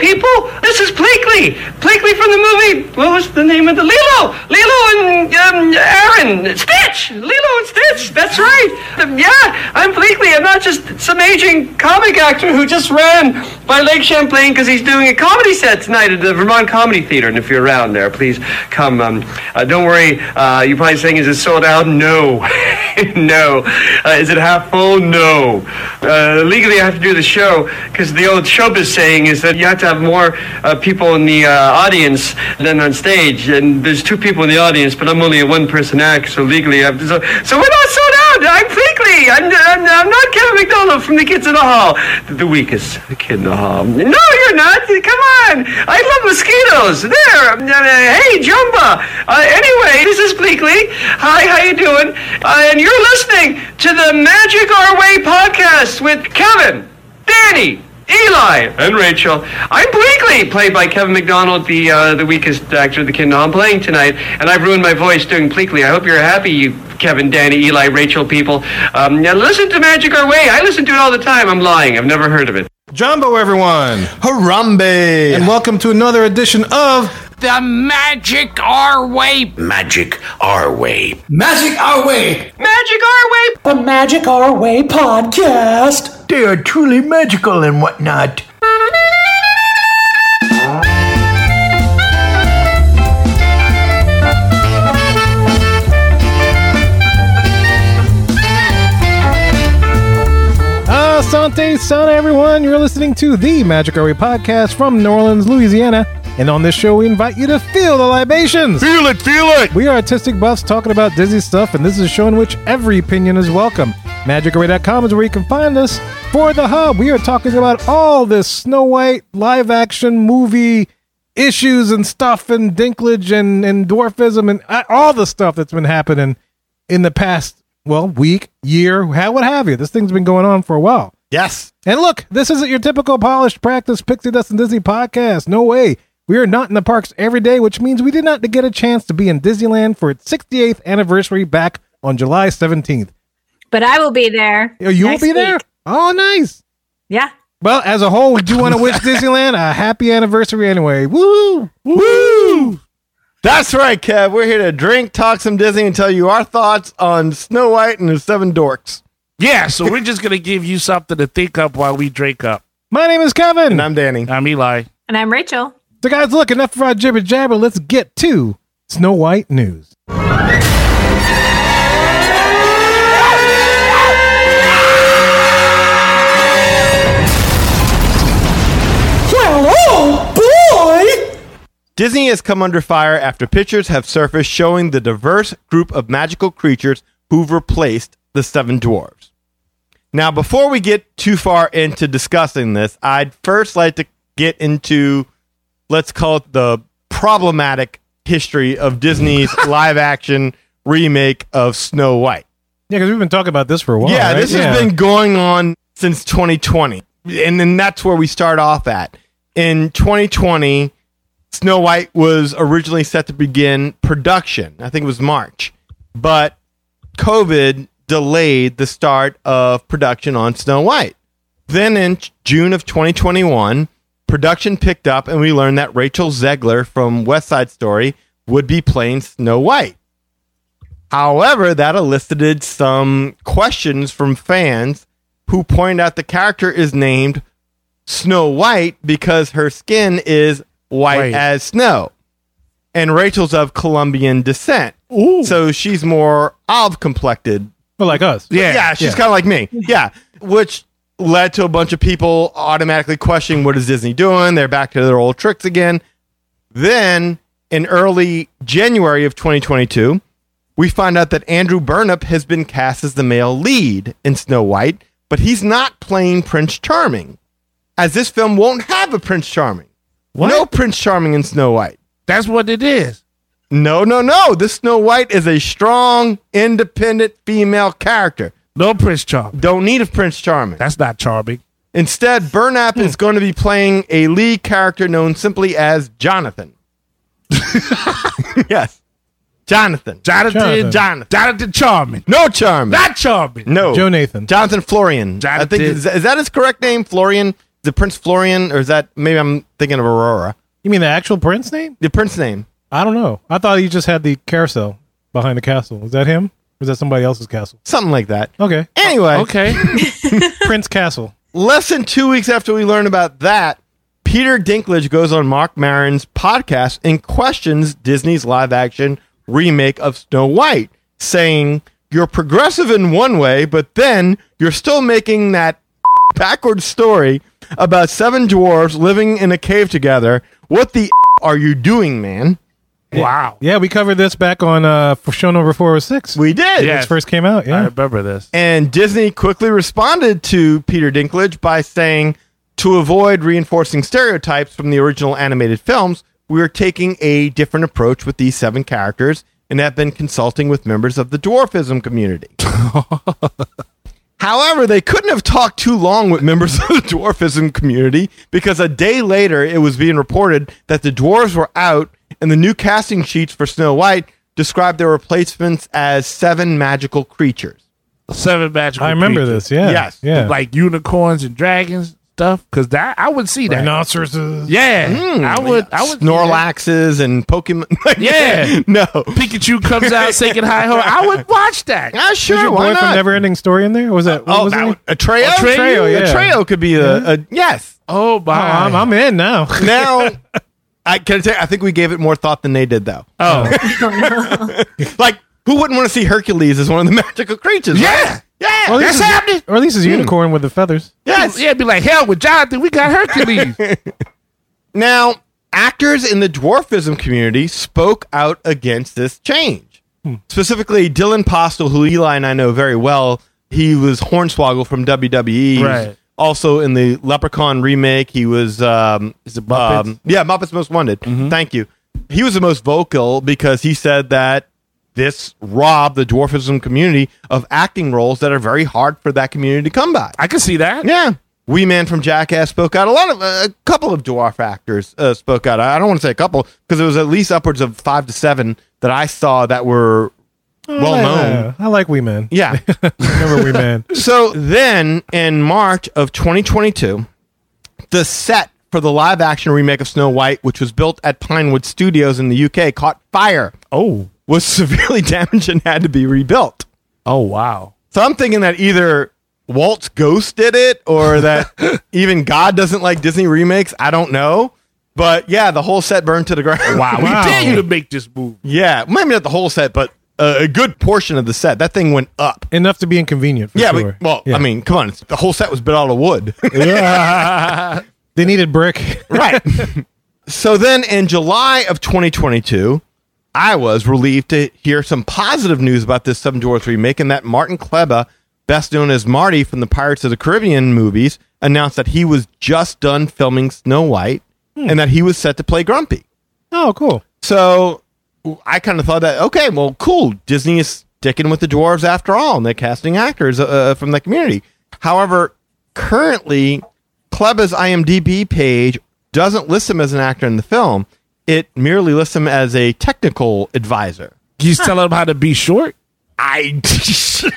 people. This is Bleakley. Bleakley from the movie. What was the name of the Lilo? Lilo and um, Aaron. Stitch. Lilo and Stitch. That's right. Um, yeah, I'm Bleakley. I'm not just some aging comic actor who just ran by Lake Champlain because he's doing a comedy set tonight at the Vermont Comedy Theater. And if you're around there, please come. Um, uh, don't worry. Uh, you're probably saying, is it sold out? No. no. Uh, is it half full? No. Uh, legally, I have to do the show because the old showbiz saying is that you have to have more uh, people in the uh, audience than on stage. And there's two people in the audience, but I'm only a one-person act, so legally, I have to, so, so we're not sold out. I'm Bleakley. I'm, I'm, I'm not Kevin McDonald from the Kids in the Hall. The, the weakest kid in the hall. No, you're not. Come on. I love mosquitoes. There. Uh, hey, Jumba. Uh, anyway, this is Bleakley. Hi, how you doing? Uh, and you're listening to the Magic Our Way podcast with Kevin, Danny, Eli, and Rachel. I'm Bleakley, played by Kevin McDonald, the uh, the weakest actor of the kingdom. I'm playing tonight, and I've ruined my voice doing Bleakley. I hope you're happy, you Kevin, Danny, Eli, Rachel people. Um, now listen to Magic Our Way. I listen to it all the time. I'm lying. I've never heard of it. Jumbo, everyone, Harambe! and welcome to another edition of The Magic Our Way. Magic our way. Magic Our Way, Magic Our Way. the Magic Our Way podcast. They are truly magical and whatnot. Asante Sana, everyone. You're listening to the Magic Our Way podcast from New Orleans, Louisiana. And on this show, we invite you to feel the libations. Feel it, feel it! We are artistic buffs talking about Disney stuff, and this is a show in which every opinion is welcome. MagicOurWay.com is where you can find us. For the hub, we are talking about all this Snow White live action movie issues and stuff, and Dinklage and, and dwarfism, and uh, all the stuff that's been happening in the past, well, week, year, how what have you. This thing's been going on for a while. Yes. And look, this isn't your typical polished practice Pixie Dust and Disney podcast. No way. We are not in the parks every day, which means we did not get a chance to be in Disneyland for its 68th anniversary back on July 17th. But I will be there. Oh, You will next be there? Oh, nice. Yeah. Well, as a whole, we do want to wish Disneyland a happy anniversary anyway. Woo! Woo! That's right, Kev. We're here to drink, talk some Disney, and tell you our thoughts on Snow White and the Seven Dorks. Yeah, so we're just going to give you something to think up while we drink up. My name is Kevin. And I'm Danny. I'm Eli. And I'm Rachel. So, guys, look, enough of our jibber jabber. Let's get to Snow White news. Well, oh boy! Disney has come under fire after pictures have surfaced showing the diverse group of magical creatures who've replaced the seven dwarves. Now, before we get too far into discussing this, I'd first like to get into, let's call it the problematic history of Disney's live action remake of Snow White. Yeah, because we've been talking about this for a while. yeah, right? this has been going on since 2020. And then that's where we start off at. In 2020, Snow White was originally set to begin production. I think it was March. But COVID delayed the start of production on Snow White. Then in June of 2021, production picked up and we learned that Rachel Zegler from West Side Story would be playing Snow White. However, that elicited some questions from fans who point out the character is named Snow White because her skin is white White. as snow. And Rachel's of Colombian descent. So she's more olive complected. Well, like us. Yeah. Yeah, she's Yeah. kind of like me. Yeah. Which led to a bunch of people automatically questioning what is Disney doing? They're back to their old tricks again. Then in early January of 2022, we find out that Andrew Burnap has been cast as the male lead in Snow White, but he's not playing Prince Charming, as this film won't have a Prince Charming. No Prince Charming in Snow White. That's what it is. No, no, no. This Snow White is a strong, independent female character. No Prince Charming. Don't need a Prince Charming. That's not charming. Instead, Burnap is hmm. going to be playing a lead character known simply as Jonathan. yes. Jonathan. Jonathan. Jonathan. Jonathan. Jonathan Charming. No charming. Not charming. no. Joe Nathan. Jonathan Florian. I Jonathan. think is, is that his correct name? Florian. the Prince Florian, or is that maybe I'm thinking of Aurora? You mean the actual prince name? The Prince name. I don't know. I thought he just had the carousel behind the castle. Is that him? Or is that somebody else's castle? Something like that. Okay. Anyway, oh, Okay. Prince Castle. less than two weeks after we learn about that, Peter Dinklage goes on Marc Maron's podcast and questions Disney's live action remake of Snow White, saying, You're progressive in one way, but then you're still making that backward story about seven dwarves living in a cave together. What the are you doing, man? Wow. Yeah, we covered this back on uh for show number 406. We did. Yeah. When it first came out. Yeah. I remember this. And Disney quickly responded to Peter Dinklage by saying, to avoid reinforcing stereotypes from the original animated films, we are taking a different approach with these seven characters and have been consulting with members of the dwarfism community. However, they couldn't have talked too long with members of the dwarfism community because a day later it was being reported that the dwarves were out and the new casting sheets for Snow White describe their replacements as seven magical creatures. Seven magical. Creatures. I remember creatures. this. Yeah. Yes. Yeah. like unicorns and dragons stuff. Because that I would see that. rhinoceroses. Yeah, I would. I would. see that. Snorlaxes and Pokemon. Yeah. no. Pikachu comes out singing hi ho. I would watch that. Ah, sure. Was your why boy from? Never Ending Story in there? Was that what Oh, was that it? would- a Treo? Atreyu? Atreyu, yeah. Atreyu could be a, a yes. Oh my! Oh, I'm, I'm in now. Now, I can I tell you, I think we gave it more thought than they did, though. oh, oh Like, who wouldn't want to see Hercules as one of the magical creatures? Yeah. right? yeah, Or that's it's- happening. Or at least it's a unicorn with the feathers. Yes. yeah, be like hell with Jonathan. We got Hercules. Now, actors in the dwarfism community spoke out against this change. Hmm. Specifically, Dylan Postl, who Eli and I know very well, he was Hornswoggle from WWE. Right. Also in the Leprechaun remake, he was. Um, Is it Muppets? um, yeah, Muppets Most Wanted. Thank you. He was the most vocal because he said that this robbed the dwarfism community of acting roles that are very hard for that community to come by. I can see that. Yeah. Wee Man from Jackass spoke out. A lot of uh, a couple of dwarf actors uh, spoke out. I don't want to say a couple because it was at least upwards of five to seven that I saw that were Oh, well known. Yeah, I like Wee Man. Yeah. Remember Wee Man? so then in March of 2022, the set for the live action remake of Snow White, which was built at Pinewood Studios in the UK, caught fire, Oh. was severely damaged and had to be rebuilt. Oh wow. So I'm thinking that either Walt's ghost did it or that even God doesn't like Disney remakes. I don't know. But yeah, the whole set burned to the ground. Wow. We dare you to make this movie. yeah, maybe not the whole set, but a good portion of the set. That thing went up. Enough to be inconvenient. For yeah, sure. but, well, Yeah. I mean, come on. It's, the whole set was built out of wood. they needed brick. right. so then in July of 2022, I was relieved to hear some positive news about this Seven Dwarfs remake and that Martin Kleba, best known as Marty from the Pirates of the Caribbean movies, announced that he was just done filming Snow White hmm. and that he was set to play Grumpy. Oh, cool. So I kind of thought that, okay, well, cool. Disney is sticking with the dwarves after all, and they're casting actors uh, from the community. However, currently, Kleba's IMDb page doesn't list him as an actor in the film. It merely lists him as a technical advisor. He's telling him how to be short. I,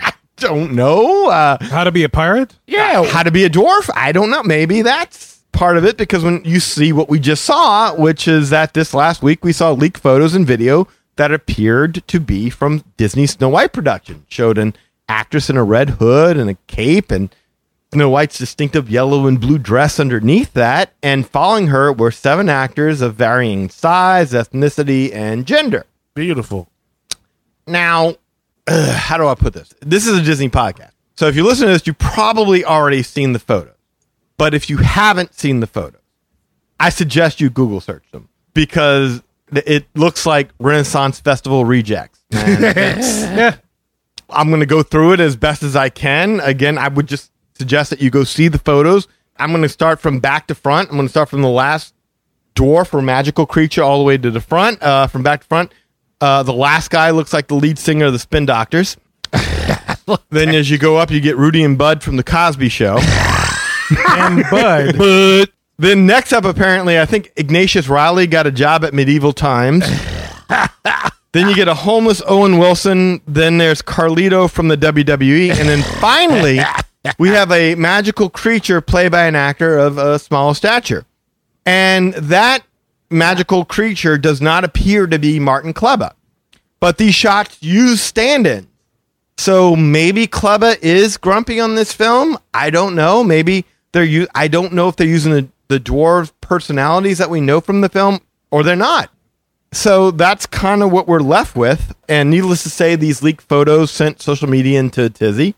I don't know. Uh, How to be a pirate? Yeah. how to be a dwarf? I don't know. Maybe that's part of it because when you see what we just saw, which is that this last week we saw leaked photos and video that appeared to be from Disney Snow White production, showed an actress in a red hood and a cape and Snow White's distinctive yellow and blue dress underneath that, and following her were seven actors of varying size, ethnicity, and gender. Beautiful. Now, how do I put this? This is a Disney podcast. So if you listen to this, you've probably already seen the photos. But if you haven't seen the photos, I suggest you Google search them because it looks like Renaissance Festival rejects. Yeah. I'm going to go through it as best as I can. Again, I would just suggest that you go see the photos. I'm going to start from back to front. I'm going to start from the last dwarf or magical creature all the way to the front, uh, from back to front. Uh, the last guy looks like the lead singer of the Spin Doctors. then as you go up, you get Rudy and Bud from the Cosby Show. And Bud. But then next up, apparently, I think Ignatius Reilly got a job at Medieval Times. then you get a homeless Owen Wilson. Then there's Carlito from the WWE, and then finally we have a magical creature played by an actor of a small stature. And that magical creature does not appear to be Martin Kleba. But these shots use stand in. So maybe Kleba is grumpy on this film. I don't know. Maybe they're u- I don't know if they're using the, the dwarf personalities that we know from the film or they're not. So that's kind of what we're left with. And needless to say, these leaked photos sent social media into tizzy.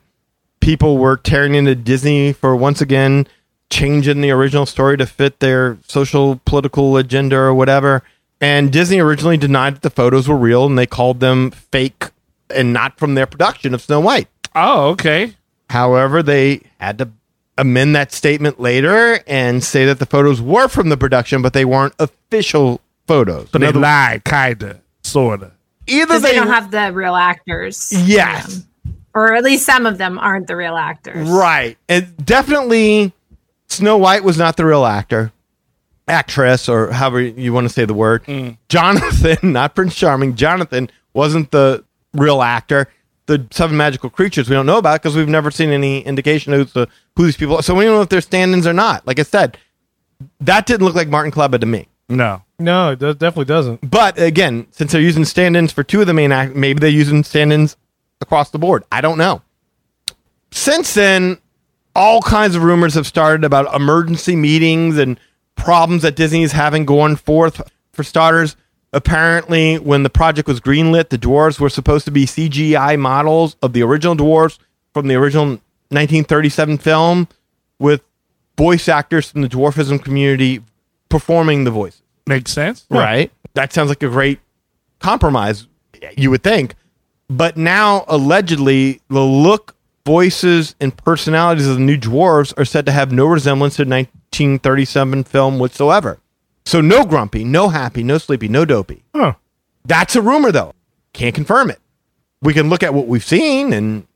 People were tearing into Disney for once again changing the original story to fit their social political agenda or whatever. And Disney originally denied that the photos were real and they called them fake and not from their production of Snow White. Oh, okay. However, they had to amend that statement later and say that the photos were from the production, but they weren't official photos. So In they other- lied, kinda, sorta. either they, they don't have the real actors. in yes. Or at least some of them aren't the real actors. right, and definitely Snow White was not the real actor, actress, or however you want to say the word. Mm. Jonathan, not Prince Charming, Jonathan wasn't the real actor. The seven magical creatures we don't know about because we've never seen any indication of the, who these people are. So we don't know if they're stand-ins or not. Like I said, that didn't look like Martin Kleba to me. No. No, it does, definitely doesn't. But again, since they're using stand-ins for two of the main act, maybe they're using stand-ins across the board. I don't know. Since then, all kinds of rumors have started about emergency meetings and problems that Disney is having going forth. For starters, apparently, when the project was greenlit, the dwarves were supposed to be CGI models of the original dwarves from the original 1937 film, with voice actors from the dwarfism community performing the voices. Makes sense. Right. That sounds like a great compromise, you would think. But now, allegedly, the look, voices, and personalities of the new dwarves are said to have no resemblance to 1937 film whatsoever. So, no grumpy, no happy, no sleepy, no dopey. Huh. That's a rumor, though. Can't confirm it. We can look at what we've seen and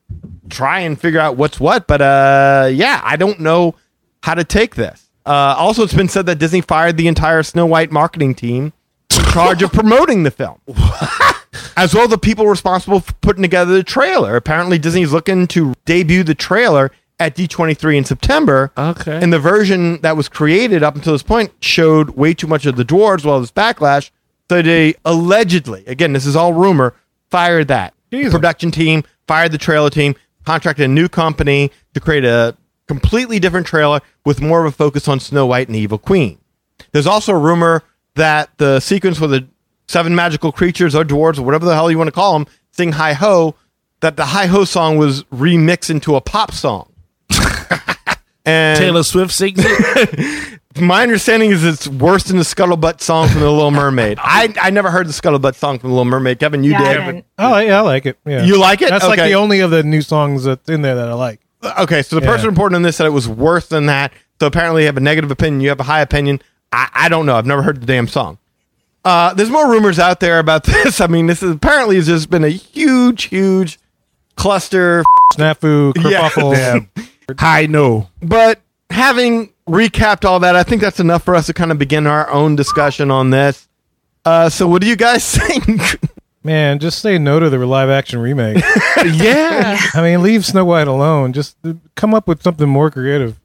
try and figure out what's what. But uh, yeah, I don't know how to take this. Uh, also, it's been said that Disney fired the entire Snow White marketing team in charge of promoting the film, as well as the people responsible for putting together the trailer. Apparently, Disney's looking to debut the trailer at D23 in September. Okay. And the version that was created up until this point showed way too much of the dwarves, while this backlash. So they allegedly, again, this is all rumor, fired that Jesus. production team, fired the trailer team, contracted a new company to create a completely different trailer with more of a focus on Snow White and the Evil Queen. There's also a rumor that the sequence where the seven magical creatures or dwarves or whatever the hell you want to call them sing Hi Ho, that the Hi Ho song was remixed into a pop song. and Taylor Swift sings it. my understanding is it's worse than the Scuttlebutt song from The Little Mermaid. I, I never heard the Scuttlebutt song from The Little Mermaid. Kevin, you Yeah, I did. haven't. I like, yeah, I like it. Yeah. You like it? That's like Okay. the only of the new songs that's in there that I like. Okay, so the Yeah. person reporting on this said it was worse than that. So apparently, you have a negative opinion. You have a high opinion. I, I don't know. I've never heard the damn song. Uh, there's more rumors out there about this. I mean, this is apparently has just been a huge, huge cluster. Snafu, Yeah. kerfuffle. Damn. Hi, no. But having recapped all that, I think that's enough for us to kind of begin our own discussion on this. Uh, so, what do you guys think? Man, just say no to the live action remake. Yeah. I mean, leave Snow White alone. Just uh, come up with something more creative.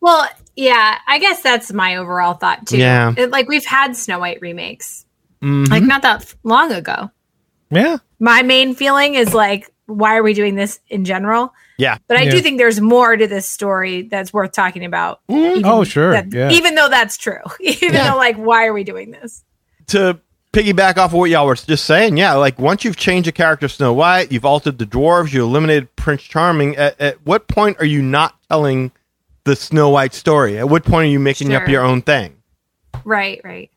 Well, yeah, I guess that's my overall thought too. Yeah. It- like we've had Snow White remakes, like not that f- long ago. yeah. My main feeling is like, why are we doing this in general? Yeah, But I Yeah. do think there's more to this story that's worth talking about. Mm-hmm. Oh, even Oh, sure. that- Yeah. Even though that's true. Even Yeah. though, like, why are we doing this? to piggyback off of what y'all were just saying, yeah, like once you've changed the character of Snow White, you've altered the dwarves, you eliminated Prince Charming. At, at what point are you not telling the Snow White story? At what point are you making up your own thing? Right, right.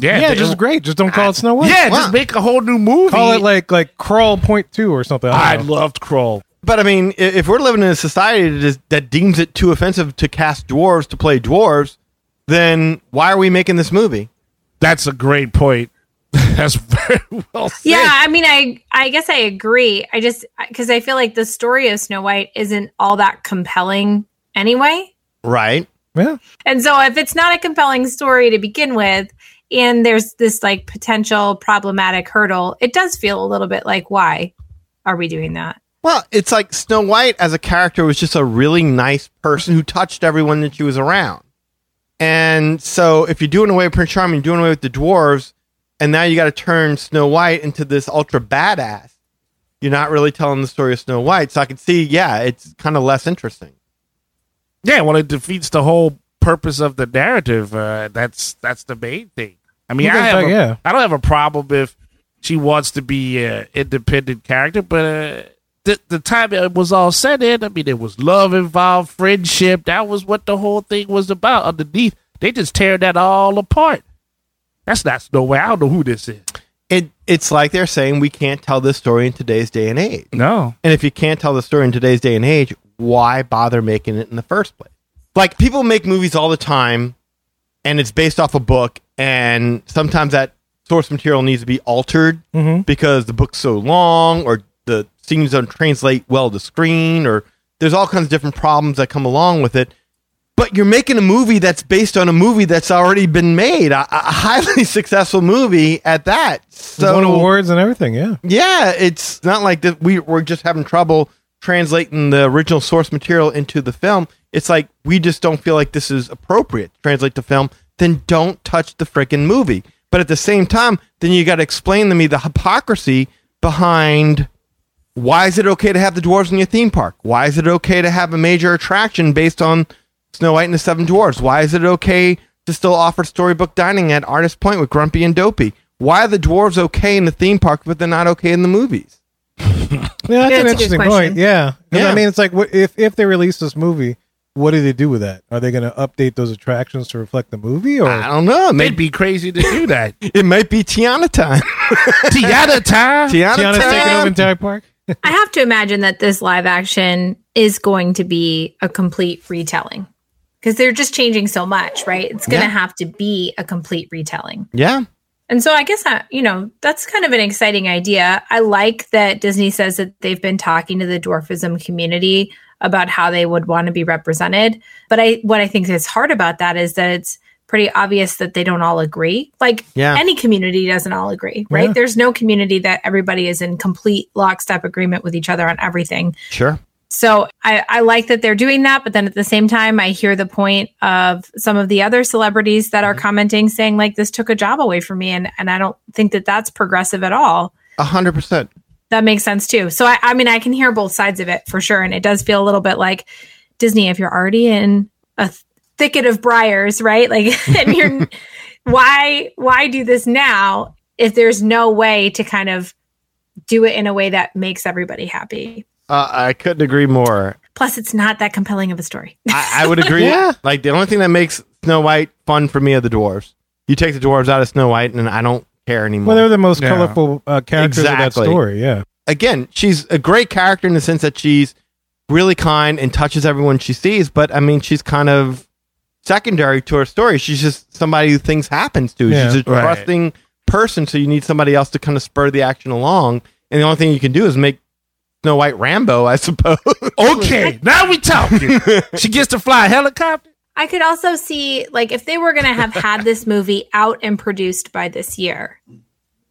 Yeah. Yeah, just great. Just don't call it Snow White. Yeah, Wow. just make a whole new movie. Call it like like Crawl Point Two or something. I I don't loved Crawl. But I mean, if we're living in a society that, is, that deems it too offensive to cast dwarves to play dwarves, then why are we making this movie? That's a great point. That's very well said. Yeah, I mean, I I guess I agree. I just because I feel like the story of Snow White isn't all that compelling anyway. Right? yeah. And so if it's not a compelling story to begin with, and there's this like potential problematic hurdle, it does feel a little bit like why are we doing that? Well, it's like Snow White as a character was just a really nice person who touched everyone that she was around. And so if you're doing away with Prince Charming, you're doing away with the dwarves, and now you got to turn Snow White into this ultra badass. You're not really telling the story of Snow White. So I can see, yeah, it's kind of less interesting. Yeah, well, it defeats the whole purpose of the narrative. Uh, that's that's the main thing. I mean, I, have say, a- yeah. I don't have a problem if she wants to be an independent character, but uh, the the time it was all set in, I mean, there was love involved, friendship. That was what the whole thing was about. Underneath, they just tear that all apart. That's not Snow way. I don't know who this is. It it's like they're saying we can't tell this story in today's day and age. No, And if you can't tell the story in today's day and age, why bother making it in the first place? Like people make movies all the time and it's based off a book and sometimes that source material needs to be altered mm-hmm. because the book's so long or scenes don't translate well to screen or there's all kinds of different problems that come along with it. But you're making a movie that's based on a movie that's already been made, a, a highly successful movie at that. So, So won awards and everything. Yeah. yeah, it's not like that we we're just having trouble translating the original source material into the film. It's like we just don't feel like this is appropriate to translate the film. Then don't touch the freaking movie. But at the same time, then you got to explain to me the hypocrisy behind why is it okay to have the dwarves in your theme park? Why is it okay to have a major attraction based on Snow White and the Seven Dwarves? Why is it okay to still offer storybook dining at Artist Point with Grumpy and Dopey? Why are the dwarves okay in the theme park, but they're not okay in the movies? Yeah, that's Yeah, an it's interesting point. Yeah. Yeah. I mean, it's like if if they release this movie, what do they do with that? Are they going to update those attractions to reflect the movie, or I don't know. they'd be crazy to do that. it might be Tiana time. Tiana time. Tiana Tiana's taking over time. entire park? I have to imagine that this live action is going to be a complete retelling because they're just changing so much, right? It's going to Yeah. have to be a complete retelling. Yeah. And so I guess I, you know, that's kind of an exciting idea. I like that Disney says that they've been talking to the dwarfism community about how they would want to be represented. But I what I think is hard about that is that it's pretty obvious that they don't all agree. Like Yeah. any community doesn't all agree, right? Yeah. There's no community that everybody is in complete lockstep agreement with each other on everything. Sure. So I, I like that they're doing that, but then at the same time, I hear the point of some of the other celebrities that are mm-hmm. commenting saying like this took a job away from me, and and I don't think that that's progressive at all. A hundred percent. That makes sense too. So I, I mean, I can hear both sides of it for sure, and it does feel a little bit like Disney if you're already in a thicket of briars, right? Like, and you're why why do this now if there's no way to kind of do it in a way that makes everybody happy? Uh, I couldn't agree more. Plus, it's not that compelling of a story. I, I would agree. Yeah. Like the only thing that makes Snow White fun for me are the dwarves. You take the dwarves out of Snow White, and I don't care anymore. Well, they're the most Yeah. colorful uh, characters of that story. Yeah. again, she's a great character in the sense that she's really kind and touches everyone she sees. But I mean, she's kind of secondary to her story. She's just somebody who things happens to. Yeah. she's a Right. trusting person, so you need somebody else to kind of spur the action along. And the only thing you can do is make Snow White Rambo, I suppose. Okay, now we talking. she gets to fly a helicopter. I could also see like if they were going to have had this movie out and produced by this year,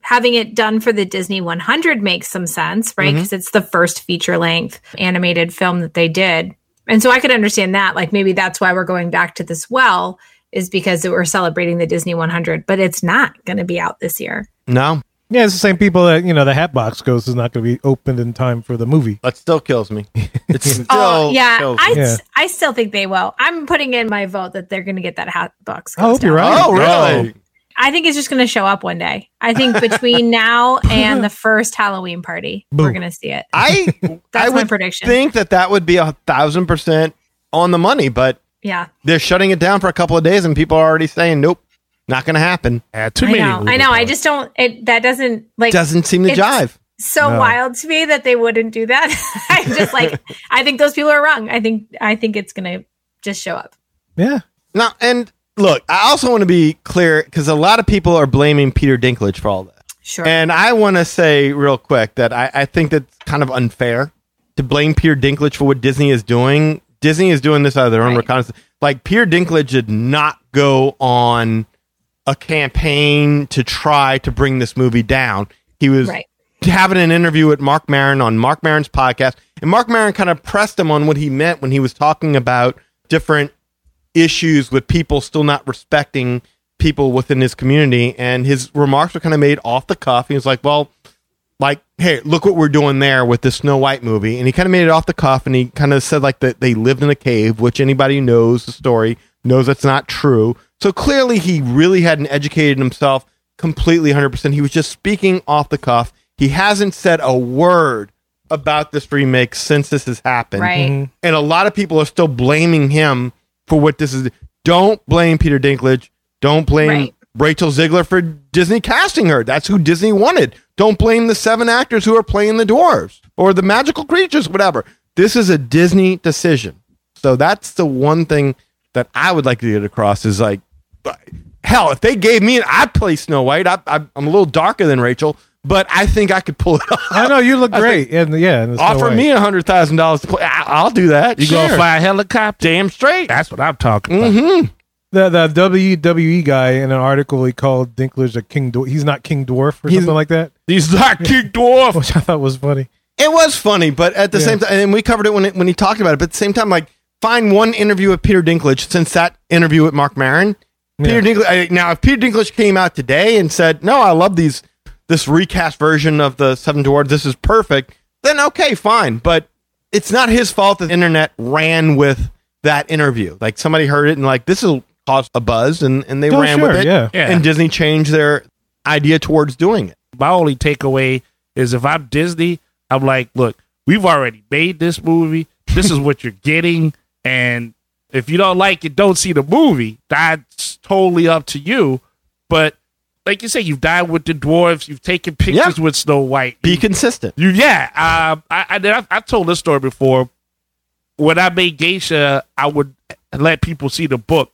having it done for the Disney 100 makes some sense, right? Mm-hmm. Because it's the first feature length animated film that they did. And so I could understand that. Like maybe that's why we're going back to this well, is because we're celebrating the Disney 100, but it's not going to be out this year. no, Yeah, it's the same people that you know. The Hatbox Ghost is not going to be opened in time for the movie. that still kills me. It oh, still Oh, yeah. kills I. Yeah. I still think they will. I'm putting in my vote that they're going to get that hat box. I hope ghost you're right. Oh, really? I think it's just going to show up one day. I think between now and the first Halloween party, we're going to see it. I That's I my would prediction. think that that would be a thousand percent on the money, but Yeah, they're shutting it down for a couple of days, and people are already saying, "Nope, not going to happen." Yeah, too I many. know. I moving know. I just don't. It that doesn't like Doesn't seem to It's- jive. so No. wild to me that they wouldn't do that. I'm just like, I think those people are wrong. I think I think it's going to just show up. Yeah. Now, and look, I also want to be clear because a lot of people are blaming Peter Dinklage for all that. Sure. And I want to say real quick that I, I think that's kind of unfair to blame Peter Dinklage for what Disney is doing. Disney is doing this out of their own Right. reconnaissance. Like, Peter Dinklage did not go on a campaign to try to bring this movie down. He was right. having an interview with Marc Maron on Marc Maron's podcast, and Marc Maron kind of pressed him on what he meant when he was talking about different issues with people still not respecting people within his community, and his remarks were kind of made off the cuff. He was like, "Well, like, hey, look what we're doing there with the Snow White movie," and he kind of made it off the cuff, and he kind of said like that they lived in a cave, which anybody who knows the story knows that's not true. So clearly, he really hadn't educated himself completely 100%. He was just speaking off the cuff. He hasn't said a word about this remake since this has happened. Right. Mm-hmm. And a lot of people are still blaming him for what this is. Don't blame Peter Dinklage. Don't blame Right. Rachel Zegler for Disney casting her. That's who Disney wanted. Don't blame the seven actors who are playing the dwarves or the magical creatures, whatever. This is a Disney decision. So that's the one thing that I would like to get across is like, hell, if they gave me, I'd play Snow White. I, I, I'm a little darker than Rachel, but I think I could pull it off. I know you look great. And yeah, in Offer White. me a hundred thousand dollars to play. I, I'll do that. You sure. gonna fly a helicopter? Damn straight. That's what I'm talking about. Mm-hmm. the the WWE guy in an article he called Dinklage a king. Dwar- he's not King Dwarf or He's- something like that, He's not King Dwarf. which I thought was funny. It was funny, but at the Yeah. same time, and we covered it when it, when he talked about it. But at the same time, like find one interview with Peter Dinklage since that interview with Marc Maron. Peter Dinklage. Now, if Peter Dinklage came out today and said, "No, I love these this recast version of the Seven Dwarfs. This is perfect," then okay, fine. But it's not his fault that the internet ran with that interview. Like somebody heard it and like this will cause a buzz, and and they Oh, ran sure, with it. yeah. Yeah. And Disney changed their idea towards doing it. my only takeaway is if I'm Disney, I'm like, look, we've already made this movie. This is what you're getting. And if you don't like it, don't see the movie. That's totally up to you. But like you say, you've died with the dwarves. You've taken pictures Yeah. with Snow White. Be consistent. You, yeah. Um, I, I, I've, I've told this story before. When I made Geisha, I would let people see the book.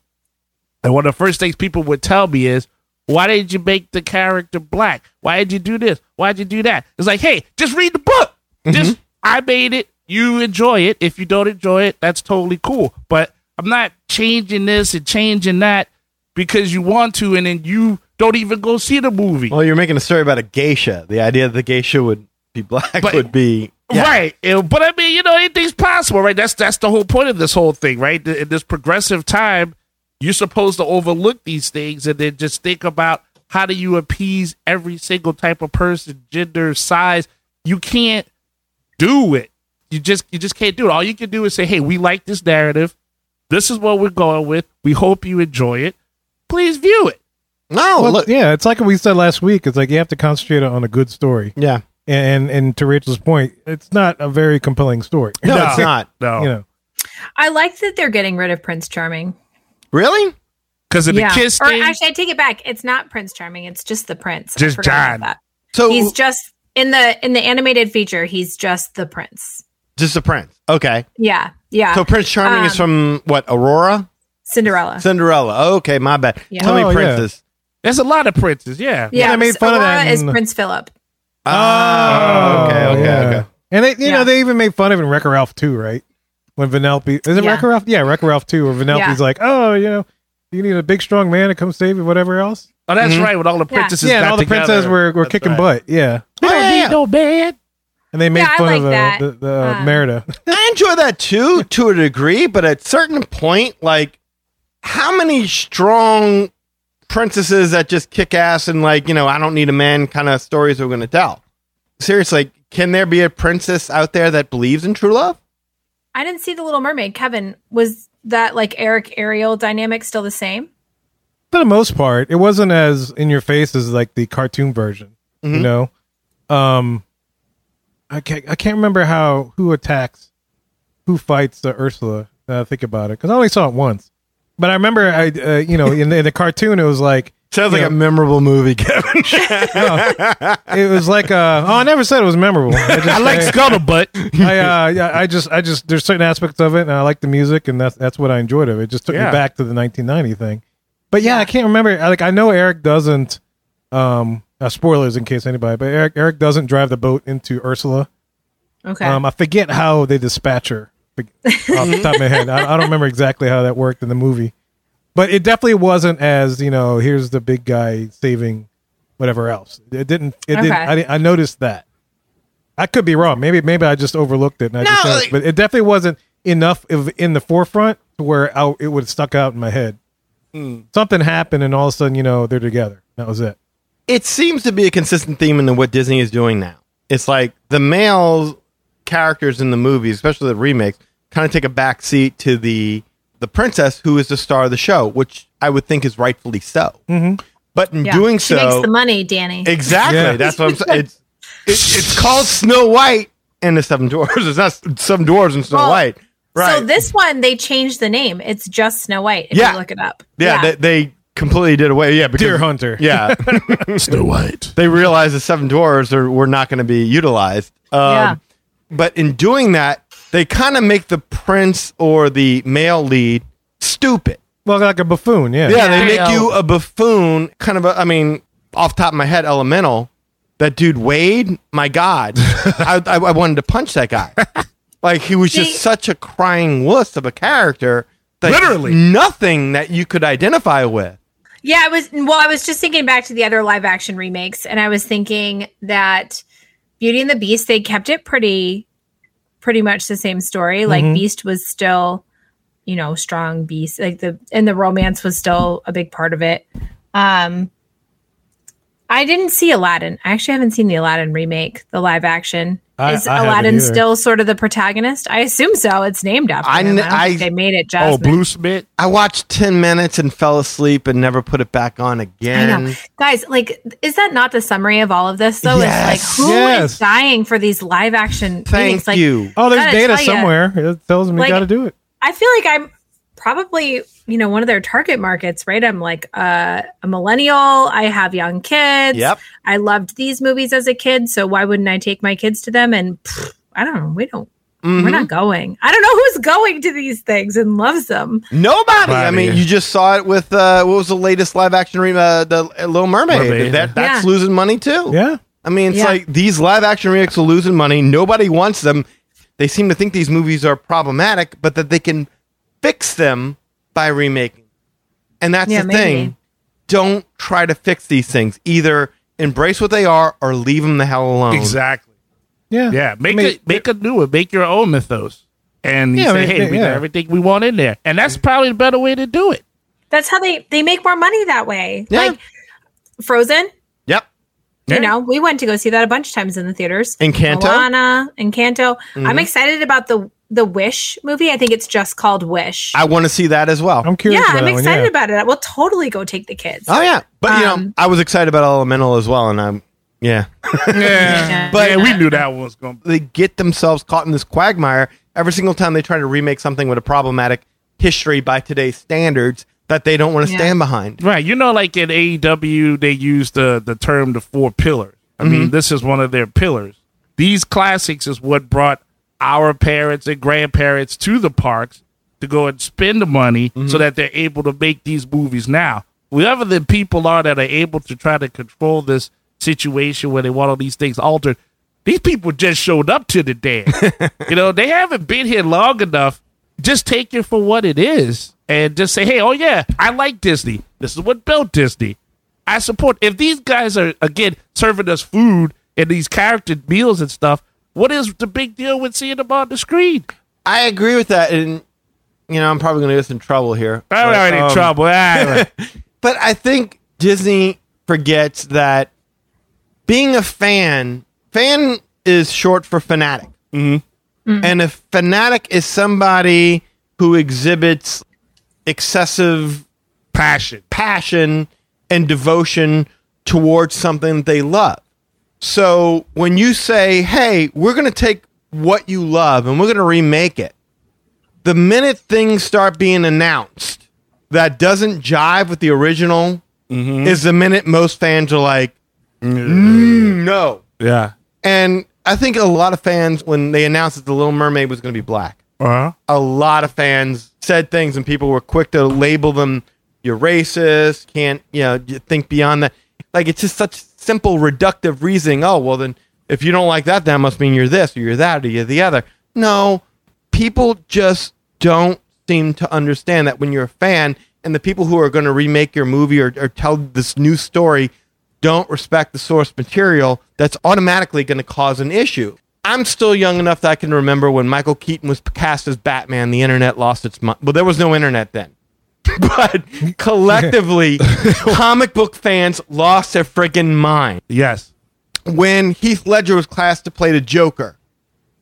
And one of the first things people would tell me is, why did you make the character black? Why did you do this? Why did you do that? It's like, hey, just read the book. Just, I made it. You enjoy it. If you don't enjoy it, that's totally cool. But I'm not changing this and changing that because you want to, and then you don't even go see the movie. Well, you're making a story about a geisha. The idea that the geisha would be black But- would be yeah. Right. Uh, But I mean, you know, anything's possible, right? That's that's the whole point of this whole thing, right? In this progressive time, you're supposed to overlook these things and then just think about how do you appease every single type of person, gender, size. You can't do it. You just you just can't do it. All you can do is say, "Hey, we like this narrative. This is what we're going with. We hope you enjoy it. Please view it." No, Well, look, yeah, it's like we said last week. It's like you have to concentrate on a good story, yeah. and and to Rachel's point, it's not a very compelling story. No, No. it's not. No, you know, I like that they're getting rid of Prince Charming. Really? because of yeah. the kiss or thing. actually, I take it back. It's not Prince Charming. It's just the prince. Just forgot about John. So He's just in the in the animated feature. He's just the prince. just the prince. Okay. Yeah, yeah. So Prince Charming is Um, from what? Aurora? Cinderella. Cinderella. Okay, my bad. Yeah. Tell Oh, me yeah. princess. There's a lot of princes. Yeah. yeah, they made fun of Aurora that is in- Prince Philip. Oh, okay, okay, yeah. okay. And they, you Yeah. know, they even made fun of it in Wreck-It Ralph too, right? When Vanellope is it Yeah. Wreck-It Ralph? Yeah, Wreck-It Ralph too, where Vanellope's Yeah. like, oh, you know, you need a big strong man to come save you, whatever else. Oh, that's Mhm. right. With all the Yeah. princesses, yeah, and got all the together. princesses were, were That's kicking right. butt. Yeah, We Oh, don't need no man. and they made Yeah, I fun like of uh, that. the, the uh, Um, Merida. I enjoy that too, to a degree, but at certain point, like, how many strong princesses that just kick ass and like, you know, I don't need a man kind of stories we're going to tell? Seriously, can there be a princess out there that believes in true love? I didn't see the Little Mermaid. Kevin, was that like Eric Ariel dynamic still the same? For the most part, it wasn't as in your face as like the cartoon version. You know, um, I can't I can't remember how who attacks, who fights uh, Ursula. Now I think about it because I only saw it once, but I remember I uh, you know in the, in the cartoon it was like Sounds you like a memorable movie, Kevin. it was like uh oh I never said it was memorable. I, just, I like scuttlebutt. I uh yeah I just I just there's certain aspects of it and I like the music and that's that's what I enjoyed of it. It just took Yeah. me back to the 1990 thing. But yeah, I can't remember. Like I know Eric doesn't. Um, uh, spoilers in case anybody, but Eric Eric doesn't drive the boat into Ursula. Okay. Um, I forget how they dispatch her Be- off the top of my head. I, I don't remember exactly how that worked in the movie, but it definitely wasn't as you know. Here's the big guy saving whatever else. It didn't. It didn't. Okay. I, didn't- I noticed that. I could be wrong. Maybe maybe I just overlooked it. And I No, noticed, like- but it definitely wasn't enough of in the forefront to where I, it would have stuck out in my head. Hmm. Something happened, and all of a sudden, you know, they're together. That was it. it seems to be a consistent theme in what Disney is doing now. It's like the male characters in the movies, especially the remakes, kind of take a back seat to the the princess who is the star of the show, which I would think is rightfully so. Mm-hmm. But in Yeah, doing she so, makes the money, Danny. exactly, Yeah. that's what I'm saying. It's, it's it's called Snow White and the Seven Dwarfs. It's not Seven Dwarfs and Snow Well, White, right? So this one, they changed the name. It's just Snow White. If Yeah. you look it up. yeah, They, they completely did away. Yeah, because Deer Hunter. Yeah, Snow White. they realized the seven dwarves are were not going to be utilized. Um, Yeah. But in doing that, they kind of make the prince or the male lead stupid. Well, like a buffoon. Yeah. Yeah, they make you a buffoon. Kind of. A, I mean, off the top of my head, Elemental. That dude Wade. My God, I, I, I wanted to punch that guy. Like he was just such a crying wuss of a character. That Literally. nothing that you could identify with. Yeah, I was well, I was just thinking back to the other live action remakes, and I was thinking that Beauty and the Beast, they kept it pretty pretty much the same story. Like Beast was still, you know, strong beast. Like the and the romance was still a big part of it. Um I didn't see Aladdin. I actually haven't seen the Aladdin remake, the live action. I- Is I Aladdin still sort of the protagonist? I assume so. It's named after I him. I don't think I- they made it just Oh, Jasmine. Blue Smith. I watched ten minutes and fell asleep and never put it back on I again. know. Guys, like, is that not the summary of all of this, though? Yes. It's like, who is Yes. dying for these live action Thank remakes? Like, you. Oh, there's data tell ya. somewhere. It tells them Like- you got to do it. I feel like I'm probably, you know, one of their target markets, right? I'm like uh, a millennial. I have young kids. Yep. I loved these movies as a kid. So why wouldn't I take my kids to them? And pff, I don't know. We don't. Mm-hmm. We're not going. I don't know who's going to these things and loves them. Nobody. I mean, you just saw it with uh, what was the latest live action re- uh, the uh, Little Mermaid. Mermaid. That that's Yeah. losing money too. Yeah. I mean, it's Yeah. like these live action remakes are losing money. Nobody wants them. They seem to think these movies are problematic, but that they can fix them by remaking. And that's Yeah, the maybe. thing. Don't try to fix these things. Either embrace what they are or leave them the hell alone. Exactly. Yeah. Yeah. Make I mean, it make a new one. Make your own mythos. And you Yeah, say, I mean, hey, we yeah. got everything we want in there. And that's probably the better way to do it. That's how they they make more money that way. Yeah. Like Frozen. Yep. You know, we went to go see that a bunch of times in the theaters. Encanto? Moana, Encanto. I'm mm-hmm. excited about the the Wish movie. I think it's just called Wish. I want to see that as well. I'm curious. yeah, about I'm that one, excited yeah. about it. I will totally go take the kids. Oh yeah, but you know, Um, I was excited about Elemental as well, and I'm yeah. Yeah. But- yeah, we knew that one was going to they get themselves caught in this quagmire every single time they try to remake something with a problematic history by today's standards that they don't want to Yeah. stand behind. Right. You know, like in AEW, they use the, the term the four pillars. I mean, this is one of their pillars. These classics is what brought our parents and grandparents to the parks to go and spend the money so mm-hmm. that they're able to make these movies now. Whoever the people are that are able to try to control this situation where they want all these things altered, these people just showed up to the dance. you know, they haven't been here long enough. Just take it for what it is and just say, hey, oh, yeah, I like Disney. This is what built Disney. I support. If these guys are, again, serving us food and these character meals and stuff, what is the big deal with seeing them on the screen? I agree with that, and you know, I'm probably going to get us in trouble here. I'm but, already in um, trouble. Ah, But I think Disney forgets that being a fan, fan is short for fanatic. Mm-hmm. And a fanatic is somebody who exhibits excessive passion. passion and devotion towards something that they love. So when you say, hey, we're going to take what you love and we're going to remake it, the minute things start being announced that doesn't jive with the original is the minute most fans are like, "Mm, no. Yeah. And I think a lot of fans, when they announced that The Little Mermaid was going to be black, Uh-huh. a lot of fans said things and people were quick to label them you're racist can't you know think beyond that like it's just such simple reductive reasoning oh well then if you don't like that that must mean you're this or you're that or you're the other no people just don't seem to understand that when you're a fan and the people who are going to remake your movie or, or tell this new story don't respect the source material that's automatically going to cause an issue I'm still young enough that I can remember when Michael Keaton was cast as Batman, the internet lost its mind. Well, there was no internet then. but collectively, comic book fans lost their friggin' mind. Yes. When Heath Ledger was cast to play the Joker,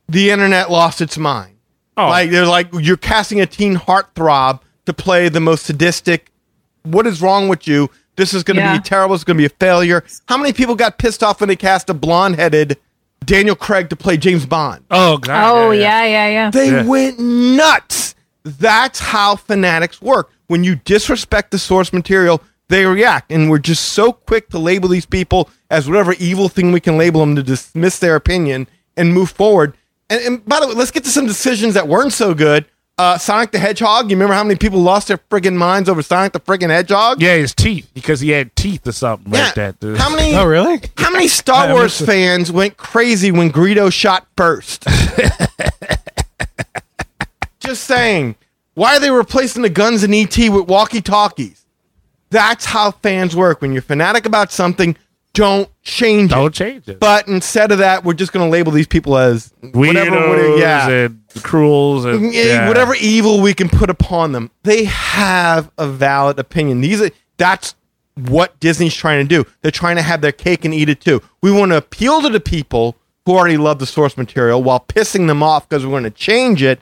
the internet lost its mind. Oh. Like they're like you're casting a teen heartthrob to play the most sadistic. What is wrong with you? This is going to Yeah. be terrible. It's going to be a failure. How many people got pissed off when they cast a blonde-headed Daniel Craig to play James Bond? Oh God. Oh yeah, yeah, yeah. They Yeah. went nuts. That's how fanatics work. When you disrespect the source material, they react. And we're just so quick to label these people as whatever evil thing we can label them to dismiss their opinion and move forward. And, and by the way, let's get to some decisions that weren't so good. Uh, Sonic the Hedgehog. You remember how many people lost their friggin' minds over Sonic the friggin' Hedgehog? Yeah, his teeth because he had teeth or something like that. dude. How many? Oh, really? How many Star I Wars missed it. fans went crazy when Greedo shot first? Just saying. Why are they replacing the guns in ET with walkie talkies? That's how fans work. When you're fanatic about something, don't change it. Don't change it. But instead of that, we're just going to label these people as whatever, Weirdos whatever- yeah. and cruels and Yeah, whatever evil we can put upon them. They have a valid opinion. These are that's what Disney's trying to do. They're trying to have their cake and eat it too. We want to appeal to the people who already love the source material while pissing them off because we want to change it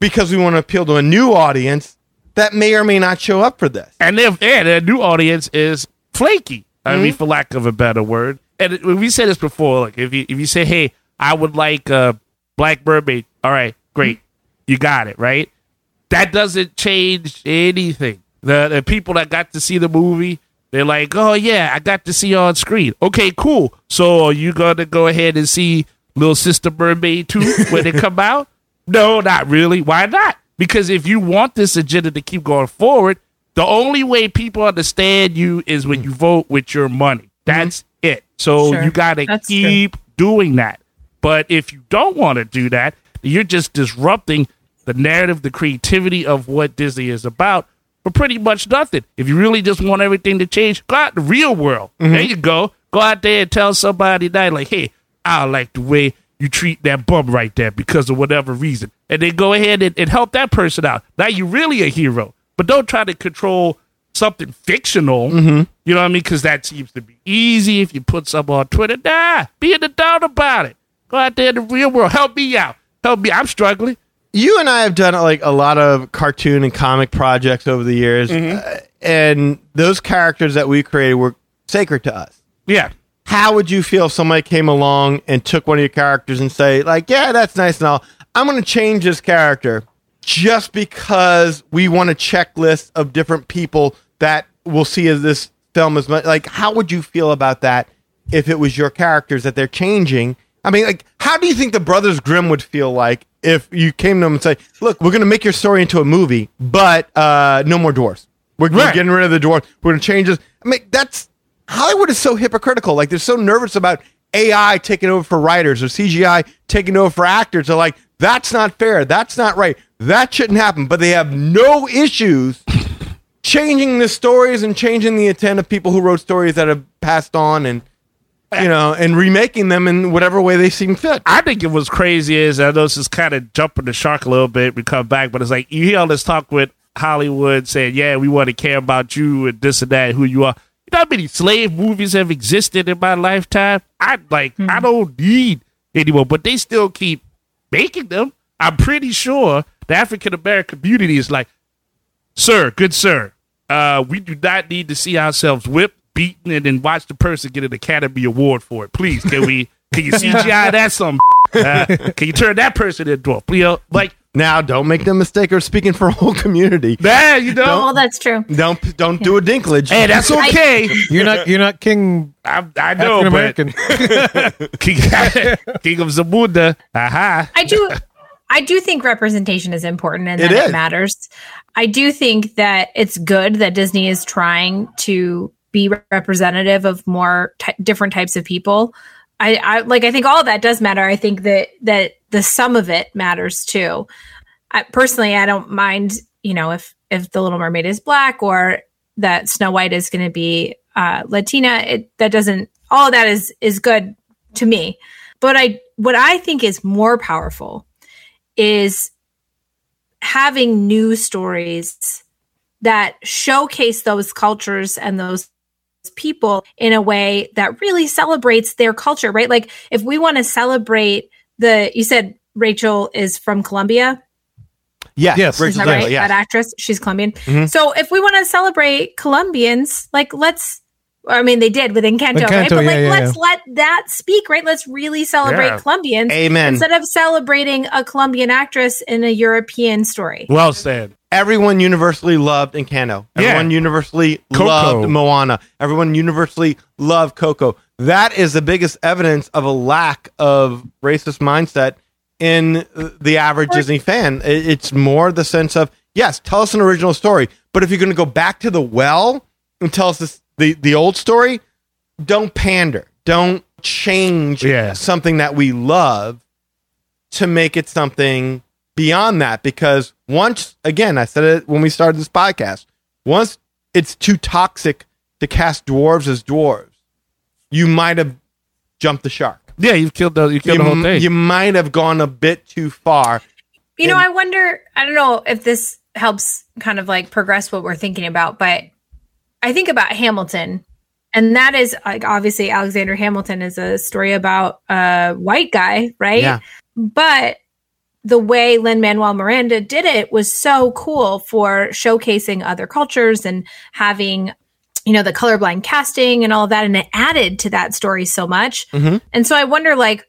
because we want to appeal to a new audience that may or may not show up for this. and their yeah, their new audience is flaky. I Mm-hmm. mean, for lack of a better word. And we said this before. Like, if you if you say, "Hey, I would like uh, Black Mermaid," all right, great, you got it, right? That doesn't change anything. The the people that got to see the movie, they're like, "Oh yeah, I got to see you on screen." Okay, cool. So are you gonna go ahead and see Little Sister Mermaid too when it come out? No, not really. Why not? Because if you want this agenda to keep going forward, the only way people understand you is when you vote with your money. Mm-hmm. That's it. So Sure. you got to keep doing that. But if you don't want to do that, you're just disrupting the narrative, the creativity of what Disney is about for pretty much nothing. If you really just want everything to change, go out in the real world. Mm-hmm. There you go. Go out there and tell somebody that, like, hey, I like the way you treat that bum right there because of whatever reason. And then go ahead and, and help that person out. Now you're really a hero. But don't try to control something fictional. You know what I mean? Because that seems to be easy if you put something on Twitter. Nah, be in the doubt about it. Go out there in the real world. Help me out. Help me. I'm struggling. you and I have done like a lot of cartoon and comic projects over the years, uh, and those characters that we created were sacred to us. Yeah. How would you feel if somebody came along and took one of your characters and say, like, yeah, that's nice and all. I'm going to change this character just because we want a checklist of different people that we'll see as this film as much. Like, how would you feel about that if it was your characters that they're changing? I mean, like, how do you think the Brothers Grimm would feel like if you came to them and say, "Look, we're going to make your story into a movie, but uh, no more dwarfs. We're, we're getting rid of the dwarfs. We're going to change this." I mean, that's Hollywood is so hypocritical. Like, they're so nervous about AI taking over for writers or CGI taking over for actors. They're like, "That's not fair. That's not right. That shouldn't happen." But they have no issues changing the stories and changing the intent of people who wrote stories that have passed on and you know and remaking them in whatever way they seem fit. I think it was crazy is I know this is kind of jumping the shark a little bit. We come back, but it's like you hear all this talk with Hollywood saying, "Yeah, we want to care about you and this and that, who you are." You know how many slave movies have existed in my lifetime? I like I don't need anymore, but they still keep making them. I'm pretty sure the African American community is like, "Sir, good sir, uh, we do not need to see ourselves whipped, beaten, and then watch the person get an Academy Award for it. Please, can we? Can you CGI that some? Uh, can you turn that person into a you know, like Now, don't make the mistake of speaking for a whole community. that? You know, Well, that's true. Don't don't do a dinklage. hey, that's okay. You're not. You're not King I, I know, African but American. King, King of Zamunda, aha. I do I do think representation is important and It that it, is. matters. I do think that it's good that Disney is trying to be representative of more ty different types of people. I, I like I think all of that does matter. I think that that the sum of it matters too. I, personally, I don't mind, you know, if if the Little Mermaid is black or that Snow White is going to be uh, Latina. It that doesn't all of that is is good to me. But I what I think is more powerful is having new stories that showcase those cultures and those people in a way that really celebrates their culture, right? Like if we want to celebrate the, you said Rachel is from Colombia. Yes, Yes. Rachel Is that right? yes. That actress, she's Colombian. Mhm. So if we want to celebrate Colombians, like let's. I mean, they did with Encanto, right? Encanto, But like, yeah, yeah, let's let that speak, right? Let's really celebrate Yeah. Colombians Amen. instead of celebrating a Colombian actress in a European story. Well said. Everyone universally loved Encanto. Yeah. Everyone universally Coco. loved Moana. Everyone universally loved Coco. That is the biggest evidence of a lack of racist mindset in the average Disney fan. It's more the sense of, yes, tell us an original story. But if you're going to go back to the well and tell us this, the, the old story, don't pander. Don't change Yeah. something that we love to make it something beyond that because once again i said it when we started this podcast once it's too toxic to cast dwarves as dwarves you might have jumped the shark Yeah, you've killed the you killed you, the whole thing. you might have gone a bit too far You know, I wonder, I don't know if this helps kind of like progress what we're thinking about, but I think about Hamilton. And that is like obviously Alexander Hamilton is a story about a white guy, right? Yeah. But the way Lin Manuel Miranda did it was so cool for showcasing other cultures and having, you know, the colorblind casting and all of that. And it added to that story so much. Mhm. And so I wonder, like,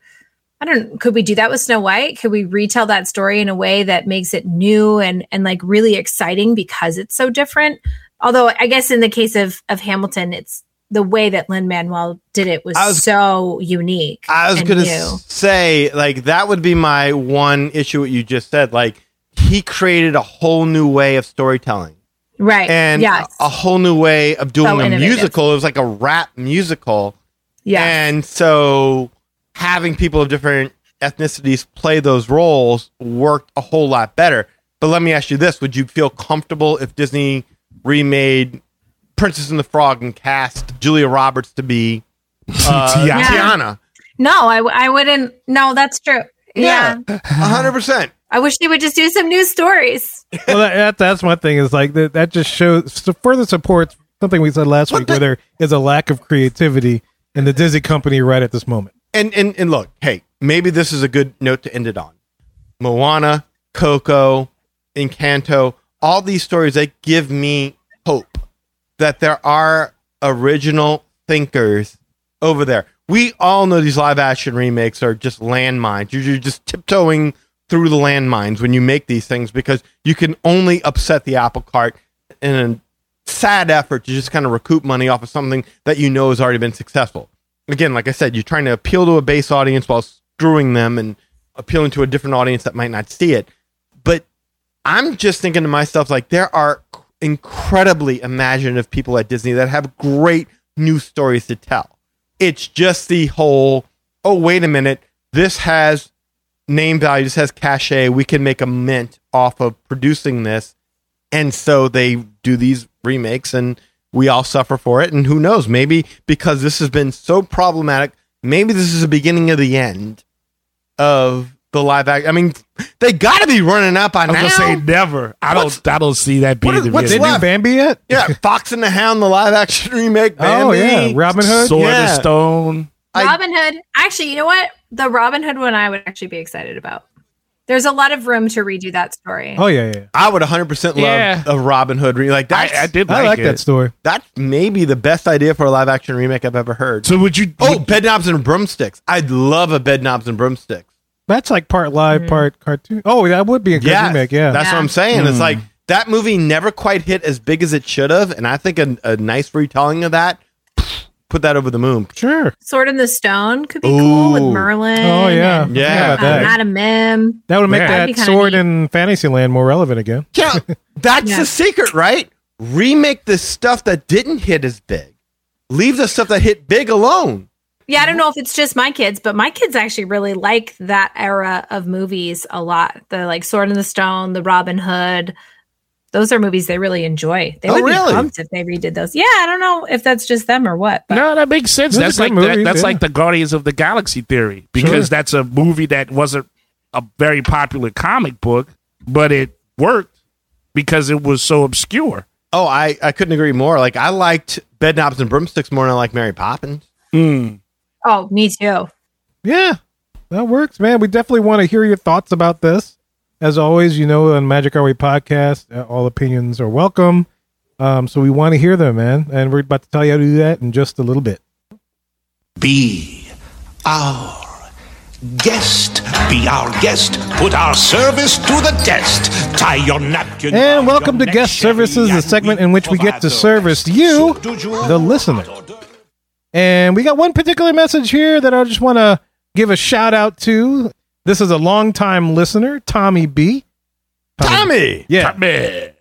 I don't could we do that with Snow White? Could we retell that story in a way that makes it new and and like really exciting because it's so different? Although I guess in the case of of Hamilton, it's the way that Lin Manuel did it was, was- so unique. i was gonna say like that would be my one issue what you just said like he created a whole new way of storytelling right? and yes, a, a whole new way of doing So a innovative. musical it was like a rap musical yeah, And so having people of different ethnicities play those roles worked a whole lot better. But let me ask you this would you feel comfortable if Disney remade Princess and the Frog and cast Julia Roberts to be uh, Tiana. Yeah. Tiana? no, I w- I wouldn't. No, that's true. Yeah. A hundred percent. I wish they would just do some new stories. well, that, that, that's one thing is like that, that just shows so further supports something we said last week where there is a lack of creativity in the Disney company right at this moment. And and and look, hey, maybe this is a good note to end it on. Moana, Coco, Encanto, all these stories they give me hope that there are original thinkers over there. We all know these live action remakes are just landmines. You're, just tiptoeing through the landmines when you make these things because you can only upset the apple cart in a sad effort to just kind of recoup money off of something that you know has already been successful. Again, like I said, you're trying to appeal to a base audience while screwing them and appealing to a different audience that might not see it. But I'm just thinking to myself, like, there are incredibly imaginative people at Disney that have great new stories to tell. It's just the whole, oh, wait a minute, this has name value, this has cachet. We can make a mint off of producing this. And so they do these remakes and we all suffer for it. And who knows, maybe because this has been so problematic, maybe this is the beginning of the end of the live act. I mean, they got to be running up on I was now. gonna say never. I What's- don't. I don't see that being What is- the what's Did you left? Bambi yet? yeah, Fox and the Hound, the live action remake. Oh yeah, Robin Hood. Sword Yeah. and Stone. I- Robin Hood. Actually, you know what? The Robin Hood one I would actually be excited about. There's a lot of room to redo that story. Oh yeah, yeah. I would 100% love Yeah. a Robin Hood remake. Like that's, I, I did I like, like it. that story. that's maybe the best idea for a live action remake I've ever heard. So would you? oh, would- Bedknobs and Broomsticks. I'd love a Bedknobs and Broomsticks. That's like part live, Mm-hmm. part cartoon. Oh, that would be a good Yeah, remake. Yeah, that's what I'm saying. It's Mm. like that movie never quite hit as big as it should have, and I think a, a nice retelling of that put that over the moon. sure. Sword in the Stone could be cool with Merlin. Oh yeah, and, Yeah. How uh, about that? Madam Mim. That would make Yeah. That'd that be kinda sword neat. in Fantasyland more relevant again. Yeah, that's Yeah. the secret, right? Remake the stuff that didn't hit as big. Leave the stuff that hit big alone. Yeah, I don't mm-hmm. know if it's just my kids, but my kids actually really like that era of movies a lot. The like Sword in the Stone, the Robin Hood. those are movies they really enjoy. They Oh, would really? be pumped if they redid those. Yeah, I don't know if that's just them or what. But No, that makes sense. Those That's like good that, that's yeah. like the Guardians of the Galaxy theory because Sure. that's a movie that wasn't a very popular comic book, but it worked because it was so obscure. Oh, I, I couldn't agree more. Like I liked Bedknobs and Broomsticks more than I like Mary Poppins. Hmm. Oh, me too. Yeah, that works, man. We definitely want to hear your thoughts about this. As always, you know, on Magic Our Way podcast, uh, all opinions are welcome. Um, so we want to hear them, man. And we're about to tell you how to do that in just a little bit. Be our guest. Be our guest. Put our service to the test. Tie your napkin. And welcome to Guest Services, the segment in which we get to service you, you the listener. And we got one particular message here that I just want to give a shout out to. This is a longtime listener, Tommy B. Tommy! Yeah. Man.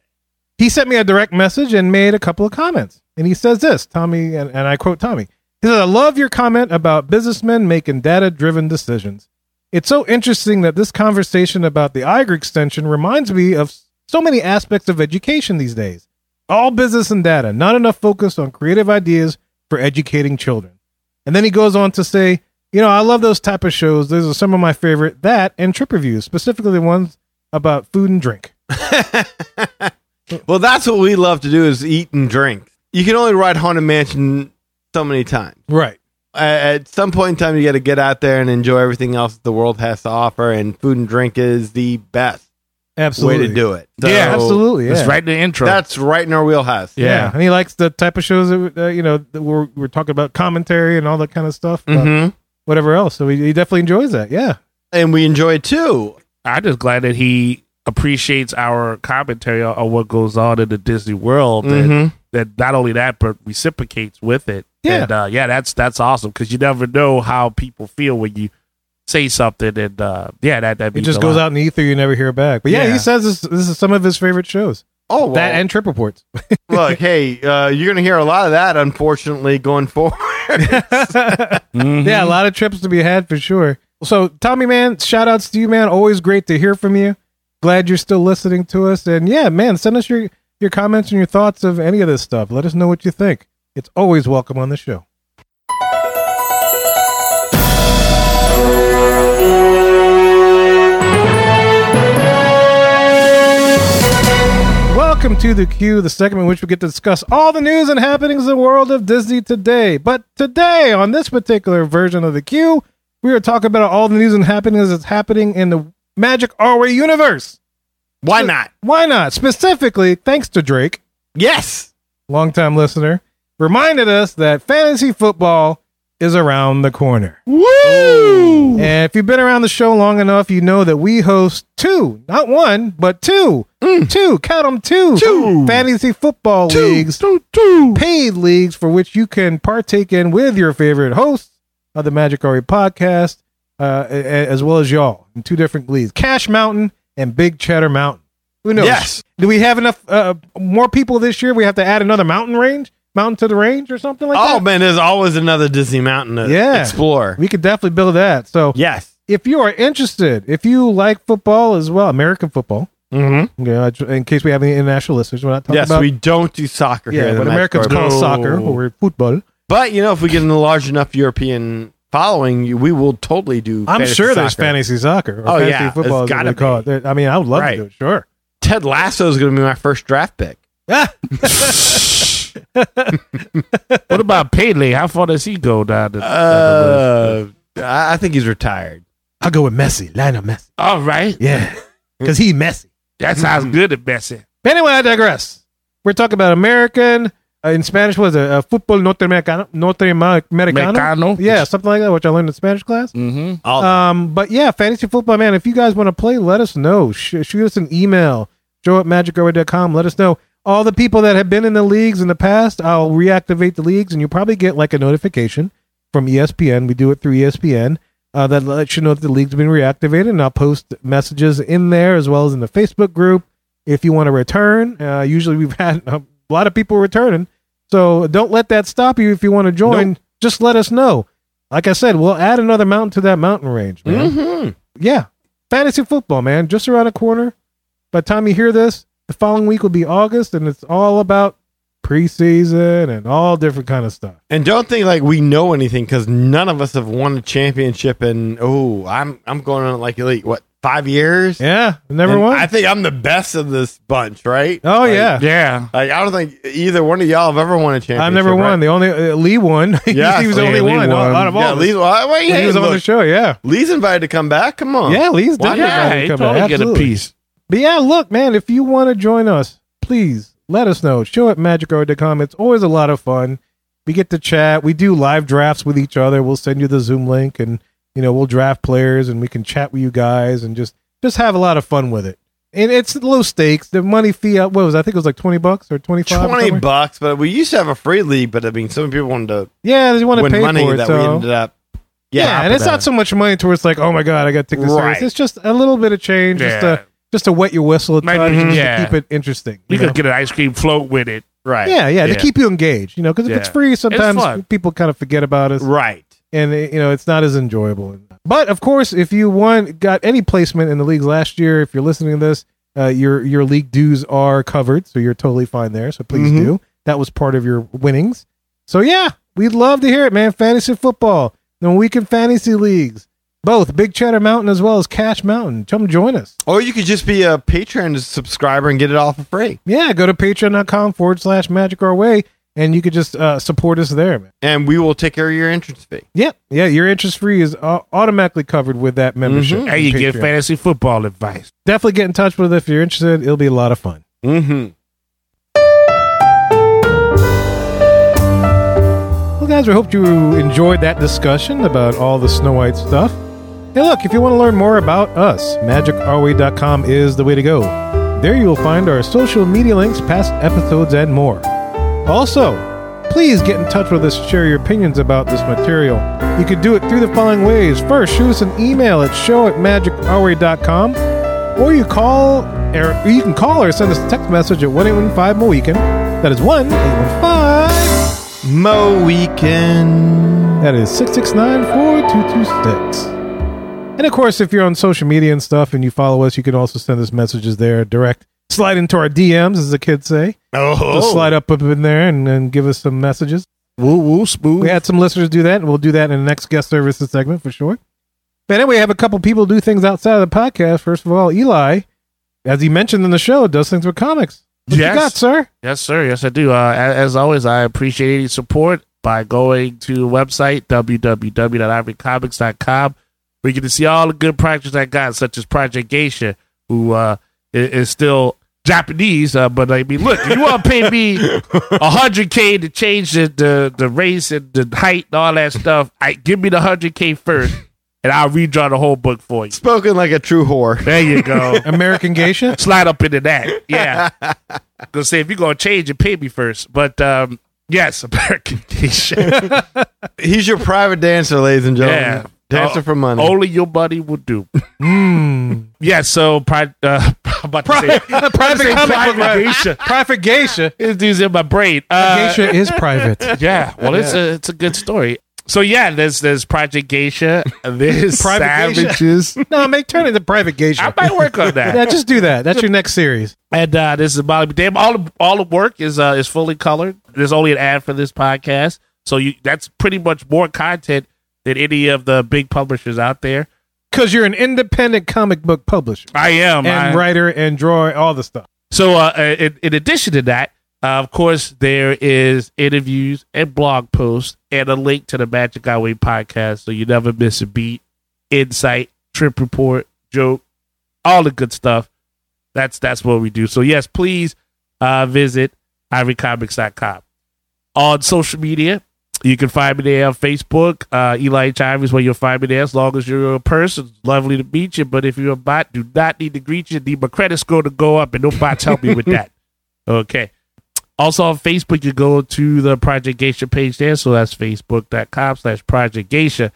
He sent me a direct message and made a couple of comments. And he says this, Tommy, and, and I quote Tommy. He says, I love your comment about businessmen making data driven decisions. It's so interesting that this conversation about the Iger extension reminds me of so many aspects of education these days. All business and data, not enough focus on creative ideas for educating children. And then he goes on to say, you know, I love those type of shows. Those are some of my favorite. That and trip reviews, specifically the ones about food and drink. Well, that's what we love to do is eat and drink. You can only ride Haunted Mansion so many times. Right. At some point in time, you got to get out there and enjoy everything else the world has to offer, and food and drink is the best Absolutely. way to do it. So yeah, absolutely. Yeah. It's right in the intro. That's right in our wheelhouse. Yeah. Yeah. and he likes the type of shows that uh, you know that we're we're talking about commentary and all that kind of stuff, about Mhm. whatever else. So he, he definitely enjoys that. Yeah, And we enjoy it too. I'm just glad that he appreciates our commentary on, on what goes on in the Disney world. And Mhm. that not only that, but reciprocates with it. Yeah. And, uh, yeah, that's that's awesome because you never know how people feel when you say something, and uh, yeah, that that it just goes lot. out in the ether. You never hear back. But yeah, Yeah. he says this, this is some of his favorite shows. Oh, well, That and trip reports. look, hey, uh, you're going to hear a lot of that, unfortunately, going forward. Mhm. Yeah, a lot of trips to be had for sure. So Tommy, man, shout outs to you, man. Always great to hear from you. Glad you're still listening to us. And yeah, man, send us your your comments and your thoughts of any of this stuff. Let us know what you think. It's always welcome on the show. Welcome to the Q, the segment in which we get to discuss all the news and happenings in the world of Disney today. But today, on this particular version of the Q, we are talking about all the news and happenings that's happening in the Magic Our Way universe. Why not? Why not? Specifically, thanks to Drake, Yes. longtime listener, reminded us that fantasy football is around the corner. Woo! And if you've been around the show long enough, you know that we host two, not one, but two, two, count them two, Two. fantasy football leagues, two, two. paid leagues for which you can partake in with your favorite hosts of the Magic Ari podcast, uh, as well as y'all in two different leagues, Cash Mountain and Big Cheddar Mountain. Who knows? Yes. Do we have enough uh, more people this year? We have to add another mountain range, mountain to the range, or something like Oh, that. Oh man, there's always another Disney mountain to Yeah. explore. We could definitely build that. So yes. if you are interested, if you like football as well, American football, Mm-hmm. know, in case we have any international listeners, we're not talking Yes, about. we don't do soccer here. yeah, the but Americans call No. soccer or football. But you know, if we get in a large enough European following, we will totally do. I'm sure there's soccer. fantasy soccer. Oh, yeah, football it's gotta call it. I mean, I would love Right. to do it. Sure. Ted Lasso is going to be my first draft pick. What about Pele? How far does he go down? The, Uh, I I think he's retired. I'll go with Messi, Lionel Messi. All right, Yeah, because he's messy. that sounds good at Messi. But anyway, I digress. We're talking about American. Uh, in Spanish, was it uh, football norteamericano? Norteamericano? Americano? Yeah, something like that, which I learned in Spanish class. Mm-hmm. All Um, but yeah, fantasy football, man. If you guys want to play, let us know. Sh- shoot us an email, joe at magicourway.com. Let us know. All the people that have been in the leagues in the past, I'll reactivate the leagues, and you'll probably get like a notification from ESPN. We do it through ESPN uh, that lets you know that the league's been reactivated, and I'll post messages in there as well as in the Facebook group. If you want to return, uh, usually we've had a lot of people returning, so don't let that stop you. If you want to join, Nope. just let us know. Like I said, we'll add another mountain to that mountain range, man hmm yeah, fantasy football, man, just around the corner. By the time you hear this, The following week will be August, and it's all about preseason and all different kind of stuff. And don't think like we know anything because none of us have won a championship in oh I'm I'm going on like elite what five years Yeah, never And won. I think I'm the best of this bunch right oh Like, yeah. Yeah. like I don't think either one of y'all have ever won a championship I've never right? won. The only uh, Lee won. Yeah, he was the only Lee one won. out of all. yeah of Lee's, well, wait, hey, he was on the show. Yeah, Lee's invited to come back come on yeah. Lee's Why definitely not? Yeah, invited to come totally back. get a Absolutely. piece. But yeah, look, man, if you want to join us, please let us know. Show at magicourway.com. It's always a lot of fun. We get to chat. We do live drafts with each other. We'll send you the Zoom link and you know, we'll draft players and we can chat with you guys and just just have a lot of fun with it. And it's low stakes. The money fee uh, what was it? I think it was like 20 bucks or 25 twenty bucks but we used to have a free league but I mean some people wanted to Yeah, they want to pay money for it. that so. we ended up Yeah, and it's not so much money towards like, oh my god, I got to take this Right. serious. It's just a little bit of change, just Yeah. to just to wet your whistle at Maybe- times, just yeah. to keep it interesting. You you know? could get an ice cream float with it. right yeah, yeah, Yeah. to keep you engaged. You know, because if it's Yeah. free, sometimes fun. people kind of forget about us, right and it- you know, it's not as enjoyable. But of course, if you won, got any placement in the leagues last year, if you're listening to this, uh, your your league dues are covered, so you're totally fine there. So please Mhm. do. That was part of your winnings. So yeah, we'd love to hear it, man. Fantasy football, the weekend fantasy leagues, both Big Cheddar Mountain as well as Cash Mountain. Come join us. or you could just be a Patreon subscriber and get it all for free Yeah, go to patreon.com forward slash magic our way, and you could just uh, support us there, man. and we will take care of your entrance fee Yeah, yeah, your interest fee is uh, automatically covered with that membership. Mhm. And you on get fantasy football advice. Definitely get in touch with us if you're interested. It'll be a lot of fun. mm-hmm Well, guys, we hope you enjoyed that discussion about all the Snow White stuff. Hey, look, if you want to learn more about us, magicourway.com is the way to go. There you'll find our social media links, past episodes, and more. Also, please get in touch with us to share your opinions about this material. You could do it through the following ways. First, shoot us an email at show at magicourway.com, or you call, or you can call or send us a text message at 1815 Mohican. That is 1 815 Mo weekend that is 669 4226. And of course, if you're on social media and stuff and you follow us, you can also send us messages there direct. Slide into our DMs, as the kids say. oh Just slide up up in there and, and give us some messages. Woo woo smooth. We had some listeners do that, and we'll do that in the next guest services segment for sure. But anyway, we have a couple people do things outside of the podcast. First of all, Eli, as he mentioned in the show, does things with comics. What Yes. you got, sir? Yes, sir. Yes, I do. Uh, a- as always, I appreciate any support by going to the website www.ivorycomics.com where you get to see all the good projects I got, such as Project Geisha, who uh, i- is still Japanese. Uh, but I mean, look, if you want to pay me a hundred k to change the, the the race and the height and all that stuff, I give me the hundred k first, and I'll redraw the whole book for you. spoken like a true whore There you go. American Geisha? slide up into that. Yeah. Gonna say if you're gonna change it, pay me first. But um yes, American Geisha. he's your private dancer ladies and gentlemen Yeah. Dancer Oh, for money Only your buddy will do. Hmm. Yeah, so pri- uh, I'm about to say, Private say comic private writer. geisha. Private Geisha. This dude's in my brain. Uh, Geisha is private. Yeah, well, it's a it's a good story. So yeah, there's there's Project Geisha. There's Private Geisha. Savages. No, I make turn it into private geisha. I might work on that. yeah, just do that. That's your next series. And uh, this is Molly Damn. All the all the work is uh, is fully colored. There's only an ad for this podcast, so you that's pretty much more content than any of the big publishers out there. Because you're an independent comic book publisher I am. and I- writer and drawer, all the stuff. So, uh, in, in addition to that, uh, of course, there is interviews and blog posts and a link to the Magic Our Way podcast, so you never miss a beat, insight, trip report, joke, all the good stuff. That's that's what we do. So yes, please uh, visit ivorycomics.com. On social media, you can find me there on Facebook. Uh, Eli H. Is where you'll find me there as long as you're a person. Lovely to meet you. But if you're a bot, do not need to greet you. Need my credit score to go up, and no bots help me with that. Okay. Also on Facebook, you go to the Project Geisha page there. So that's facebook.com slash Project Geisha.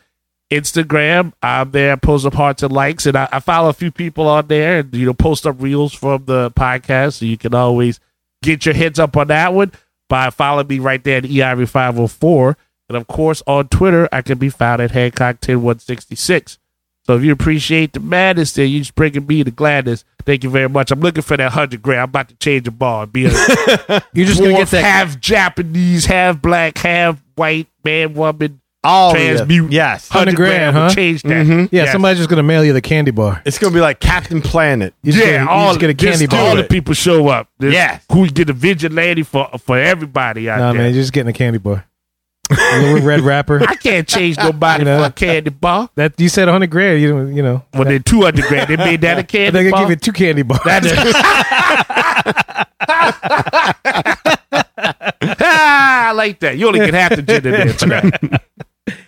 Instagram, I'm there, post up hearts and likes, and I, I follow a few people on there and you know post up reels from the podcast, so you can always get your heads up on that one by following me right there at E EIV504. And of course, on Twitter, I can be found at Hancock10166. So if you appreciate the madness, then you just bringing me the gladness. Thank you very much. I'm looking for that hundred grand. I'm about to change the ball. Be a You're just gonna dwarf, get that. half Japanese, half black, half white man, woman, All transmute. Yes. 100 grand, will huh? Change that. Mhm. yeah, Yes. somebody's just gonna mail you the candy bar. It's gonna be like Captain Planet. You just yeah, get, you all just get a candy bar. all the people show up. There's- Yes. who get a vigilante for for everybody out there? No there. man, you're just getting a candy bar. a little red wrapper. I can't change nobody You know? for a candy bar. That you said 100 grand. You you know. Well, then two hundred grand. They made that a candy they're gonna give you two candy bars. ah, I like that. You only get half the gin in there for that.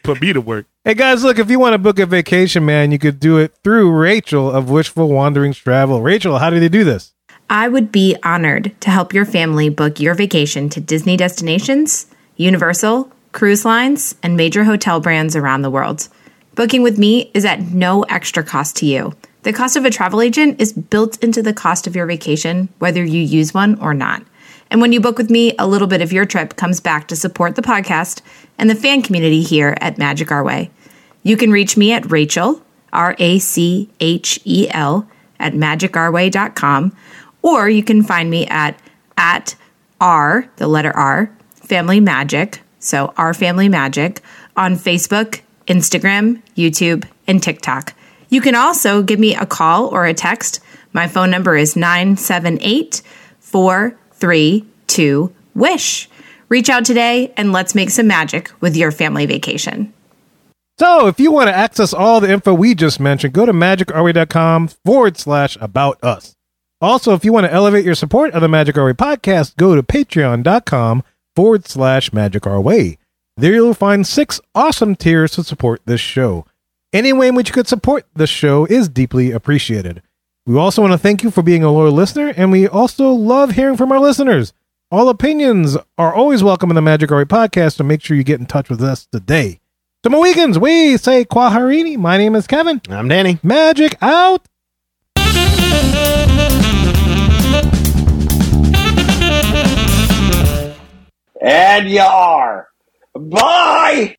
Put me to work. Hey guys, look, if you want to book a vacation, man, you could do it through Rachel of Wishful Wanderings Travel. Rachel, how do they do this? I would be honored to help your family book your vacation to Disney destinations, Universal, cruise lines, and major hotel brands around the world. Booking with me is at no extra cost to you. The cost of a travel agent is built into the cost of your vacation, whether you use one or not. And when you book with me, a little bit of your trip comes back to support the podcast and the fan community here at Magic Our Way. You can reach me at Rachel, R A C H E L, at magicourway.com, or you can find me at at R, the letter R, Family Magic, so Our Family Magic, on Facebook, Instagram, YouTube, and TikTok. You can also give me a call or a text. My phone number is 978 432 WISH. Reach out today and let's make some magic with your family vacation. So, if you want to access all the info we just mentioned, go to magicourway.com forward slash about us. Also, if you want to elevate your support of the Magic Our Way podcast, go to patreon.com forward slash magic our way. There you'll find six awesome tiers to support this show. Any way in which you could support this show is deeply appreciated. We also want to thank you for being a loyal listener, and we also love hearing from our listeners. All opinions are always welcome in the Magic Our podcast, so make sure you get in touch with us today. To Mohegans, we say Kwaharini. My name is Kevin. I'm Danny. Magic out. And you are. Bye!